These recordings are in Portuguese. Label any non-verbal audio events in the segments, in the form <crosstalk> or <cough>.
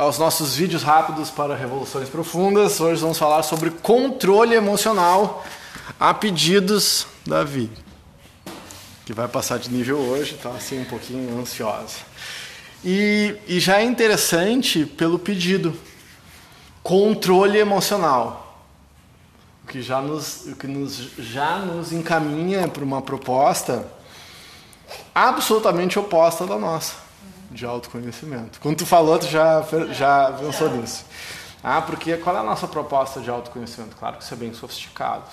aos nossos vídeos rápidos para revoluções profundas. Hoje vamos falar sobre controle emocional a pedidos da Vi, que vai passar de nível hoje, está assim um pouquinho ansiosa. E, e já é interessante pelo pedido, controle emocional, o que já nos, o que nos, já nos encaminha para uma proposta absolutamente oposta da nossa de autoconhecimento. Quando tu falou, tu já, já pensou nisso. Ah, porque qual é a nossa proposta de autoconhecimento? Claro que isso é bem sofisticado.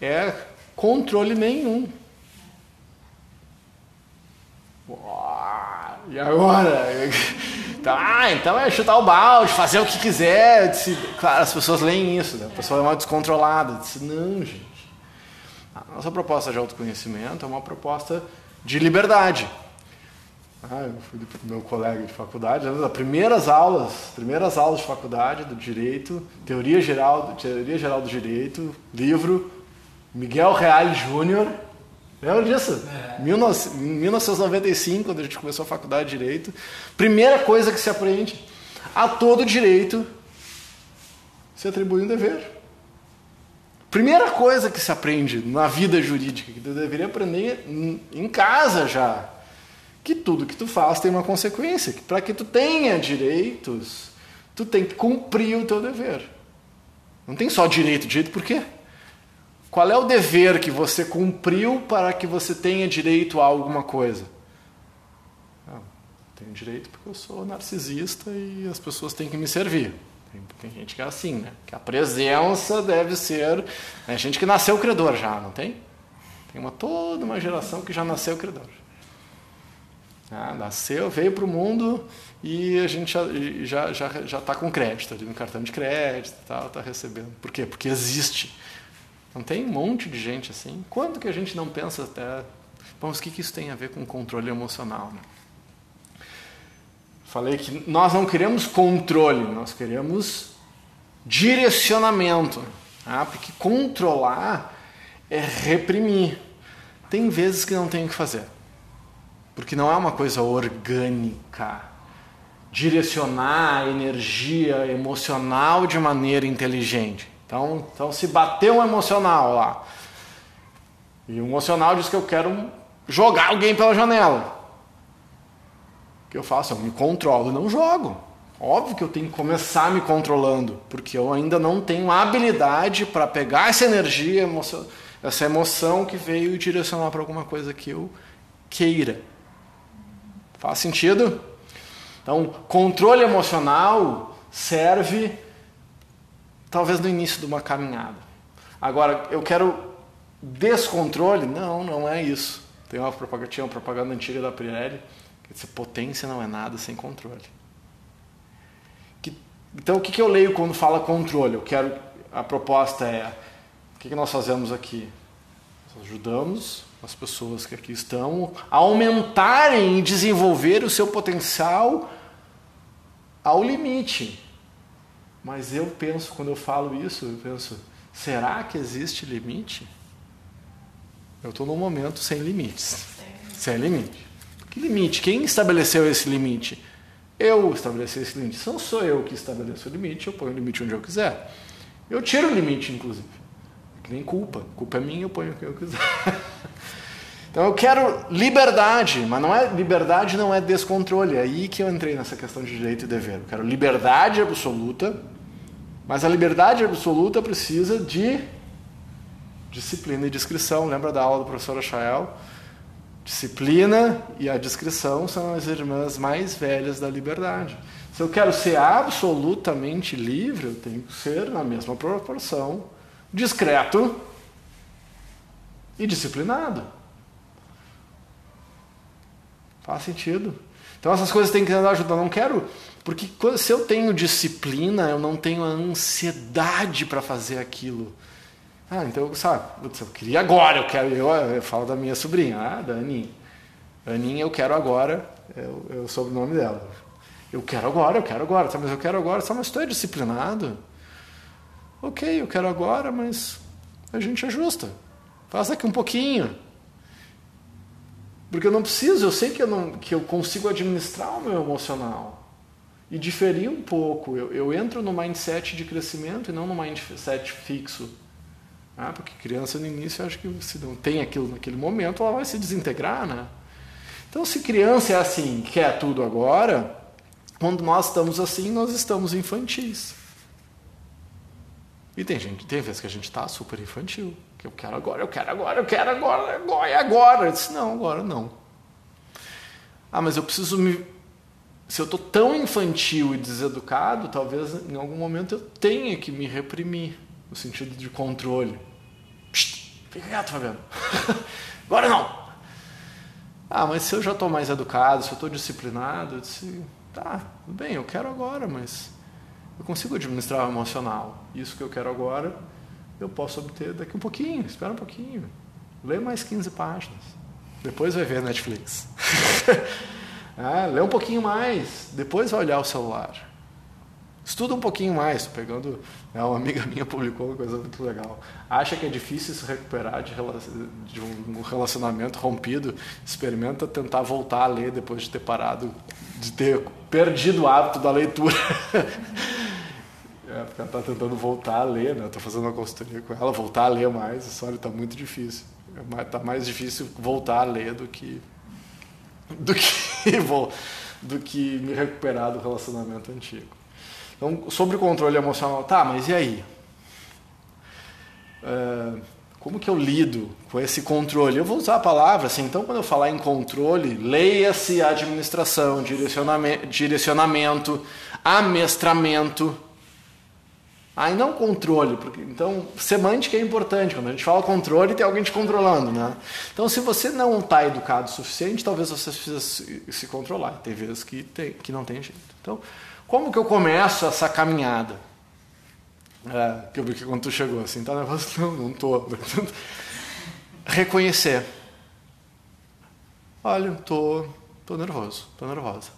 É controle nenhum. E agora? <laughs> Tá, então é chutar o balde, fazer o que quiser. Disse, claro, as pessoas leem isso, né? a pessoa é uma descontrolada. Disse, não, gente. A nossa proposta de autoconhecimento é uma proposta de liberdade. Ah, eu fui pro meu colega de faculdade, as primeiras aulas, primeiras aulas de faculdade do direito, teoria geral, teoria geral do direito, livro Miguel Reale Júnior. Lembra disso? É. 1995, quando a gente começou a faculdade de direito, primeira coisa que se aprende, a todo direito se atribui um dever. Primeira coisa que se aprende na vida jurídica, que tu deveria aprender em casa já que tudo que tu faz tem uma consequência, que para que tu tenha direitos, tu tem que cumprir o teu dever. Não tem só direito, direito por quê? Qual é o dever que você cumpriu para que você tenha direito a alguma coisa? Ah, tenho direito porque eu sou narcisista e as pessoas têm que me servir. Tem, tem gente que é assim, né? Que a presença deve ser. Tem gente que nasceu credor já, não tem? Tem uma toda uma geração que já nasceu credor. Ah, nasceu, veio para o mundo e a gente já já já já está com crédito ali no cartão de crédito, tal, está recebendo. Por quê? Porque existe. Não tem um monte de gente assim. Quando que a gente não pensa até, bom, o que que isso tem a ver com controle emocional? Né? Falei que nós não queremos controle, nós queremos direcionamento, ah, porque controlar é reprimir. Tem vezes que não tem o que fazer. Porque não é uma coisa orgânica. Direcionar a energia emocional de maneira inteligente. Então, então se bater um emocional lá, e o emocional diz que eu quero jogar alguém pela janela. O que eu faço? Eu me controlo, não jogo. Óbvio que eu tenho que começar me controlando, porque eu ainda não tenho habilidade para pegar essa energia, essa emoção que veio e direcionar para alguma coisa que eu queira. Faz sentido? Então, controle emocional serve talvez no início de uma caminhada. Agora, eu quero descontrole? Não, não é isso. Tem uma propaganda, tinha uma propaganda antiga da Pirelli que diz potência não é nada sem controle. Que, então, o que, que eu leio quando fala controle? Eu quero, a proposta é, o que, que nós fazemos aqui? Ajudamos as pessoas que aqui estão aumentarem e desenvolver o seu potencial ao limite. Mas eu penso, quando eu falo isso, eu penso, será que existe limite? Eu estou num momento sem limites. Sem limite. Que limite? Quem estabeleceu esse limite? Eu estabeleci esse limite. Não sou eu que estabeleço o limite, eu ponho o limite onde eu quiser. Eu tiro o limite, inclusive. Nem culpa. Culpa é minha, eu ponho o que eu quiser. <laughs> Então eu quero liberdade, mas não é liberdade não é descontrole. É aí que eu entrei nessa questão de direito e dever. Eu quero liberdade absoluta, mas a liberdade absoluta precisa de disciplina e discrição. Lembra da aula do professor Achael? Disciplina e a discrição são as irmãs mais velhas da liberdade. Se eu quero ser absolutamente livre, eu tenho que ser na mesma proporção discreto e disciplinado. Faz sentido. Então essas coisas têm que andar ajudando. Eu não quero, porque se eu tenho disciplina, eu não tenho a ansiedade para fazer aquilo. Ah, então, sabe, eu queria agora, eu quero, eu, eu falo da minha sobrinha, ah, da Aninha. Aninha, eu quero agora, é o sobrenome dela. Eu quero agora, eu quero agora, sabe, mas eu quero agora, sabe, mas é disciplinado? Ok, eu quero agora, mas a gente ajusta. Faz aqui um pouquinho. Porque eu não preciso, eu sei que eu, não, que eu consigo administrar o meu emocional. e diferir um pouco. Eu, eu entro no mindset de crescimento e não no mindset fixo. Ah, porque criança no início, acho que se não tem aquilo naquele momento, ela vai se desintegrar, né? Então, se criança é assim, quer tudo agora, quando nós estamos assim, nós estamos infantis. E tem gente, tem vezes que a gente está super infantil, que eu quero agora, eu quero agora, eu quero agora, agora, é agora. Eu disse, não, agora não. Ah, mas eu preciso me se eu estou tão infantil e deseducado, talvez em algum momento eu tenha que me reprimir, no sentido de controle. Psst, fica quieto, Fabiano. <laughs> Agora não. Ah, mas se eu já estou mais educado, se eu estou disciplinado, eu disse, tá, tudo bem, eu quero agora, mas eu consigo administrar o emocional. Isso que eu quero agora, eu posso obter daqui um pouquinho, espera um pouquinho. Lê mais 15 páginas. Depois vai ver Netflix. <laughs> Ah, lê um pouquinho mais, depois vai olhar o celular. Estuda um pouquinho mais. Pegando, né, uma amiga minha publicou uma coisa muito legal. Acha que é difícil se recuperar de, de um relacionamento rompido? Experimenta tentar voltar a ler depois de ter parado, de ter perdido o hábito da leitura. <laughs> É, porque ela está tentando voltar a ler, né? Estou fazendo uma consultoria com ela, voltar a ler mais. Isso, olha, está muito difícil. Está mais difícil voltar a ler do que do que, <laughs> vou, do que me recuperar do relacionamento antigo. Então, sobre o controle emocional, tá, mas e aí? É, como que eu lido com esse controle? Eu vou usar a palavra assim, então quando eu falar em controle, leia-se administração, direcionamento amestramento, Aí não controle, porque então semântica é importante. Quando a gente fala controle, tem alguém te controlando, né? Então, se você não está educado o suficiente, talvez você precise se, se controlar. Tem vezes que, tem, que não tem jeito. Então, como que eu começo essa caminhada? É, que eu vi que quando tu chegou assim, tá nervoso? <laughs> Não, não tô. <laughs> Reconhecer. Olha, tô, tô nervoso, tô nervosa.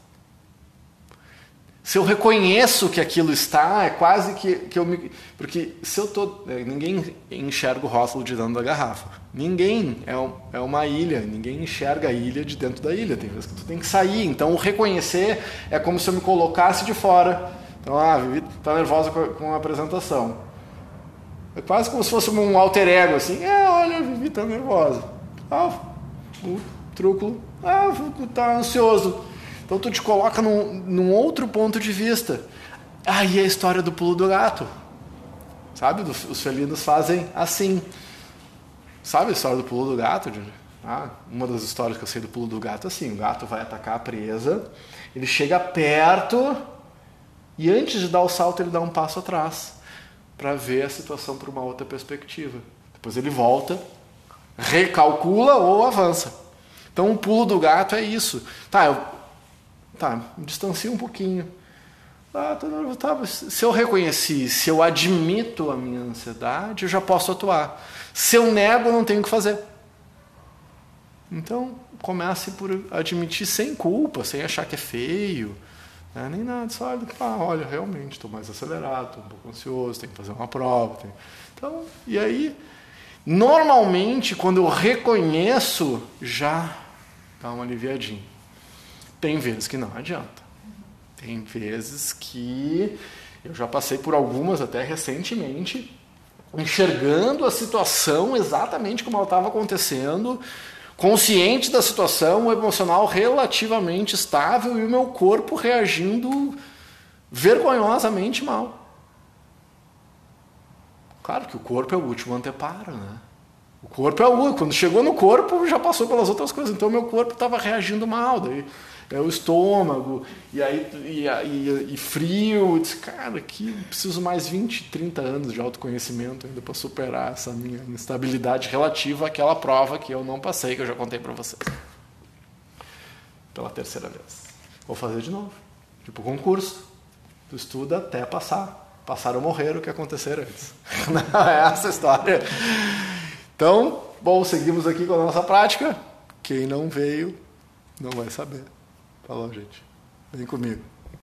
Se eu reconheço que aquilo está, é quase que, que eu me. Porque se eu tô. É, ninguém enxerga o rótulo de dentro da garrafa. Ninguém. É, é uma ilha. Ninguém enxerga a ilha de dentro da ilha. Tem vezes que tu tem que sair. Então, o reconhecer é como se eu me colocasse de fora. Então, ah, Vivi está nervosa com a, apresentação. É quase como se fosse um alter ego, assim. É, olha, Vivi está nervosa. Ah, o truco. Ah, tá ansioso então tu te coloca num, num outro ponto de vista. Aí ah, a história do pulo do gato. Sabe? Os felinos fazem assim. Sabe a história do pulo do gato? Ah, uma das histórias que eu sei do pulo do gato é assim: o gato vai atacar a presa, ele chega perto e antes de dar o salto, ele dá um passo atrás para ver a situação por uma outra perspectiva. Depois ele volta, recalcula ou avança. Então o pulo do gato é isso. Tá, eu Tá, me distancio um pouquinho. Ah, tá, se eu reconheci, se eu admito a minha ansiedade, eu já posso atuar. Se eu nego, não tenho o que fazer. Então, comece por admitir sem culpa, sem achar que é feio, né? nem nada. Só olha, ah, olha, realmente estou mais acelerado, estou um pouco ansioso, tenho que fazer uma prova. Tenho... Então, e aí, normalmente, quando eu reconheço, já dá uma aliviadinha. Tem vezes que não adianta. Tem vezes que eu já passei por algumas até recentemente, enxergando a situação exatamente como ela estava acontecendo, consciente da situação, o emocional relativamente estável e o meu corpo reagindo vergonhosamente mal. Claro que o corpo é o último anteparo, né? O corpo é o último. Quando chegou no corpo, já passou pelas outras coisas. Então, meu corpo estava reagindo mal. Daí é o estômago, e aí e, e, e frio. Eu disse, cara, que preciso mais 20, 30 anos de autoconhecimento ainda para superar essa minha instabilidade relativa àquela prova que eu não passei, que eu já contei para vocês. Pela terceira vez. Vou fazer de novo. Tipo concurso. Tu estuda até passar. Passar ou morrer o que acontecer antes. <laughs> Não é essa a história. Então, bom, seguimos aqui com a nossa prática. Quem não veio, não vai saber. Falou, gente. Vem comigo.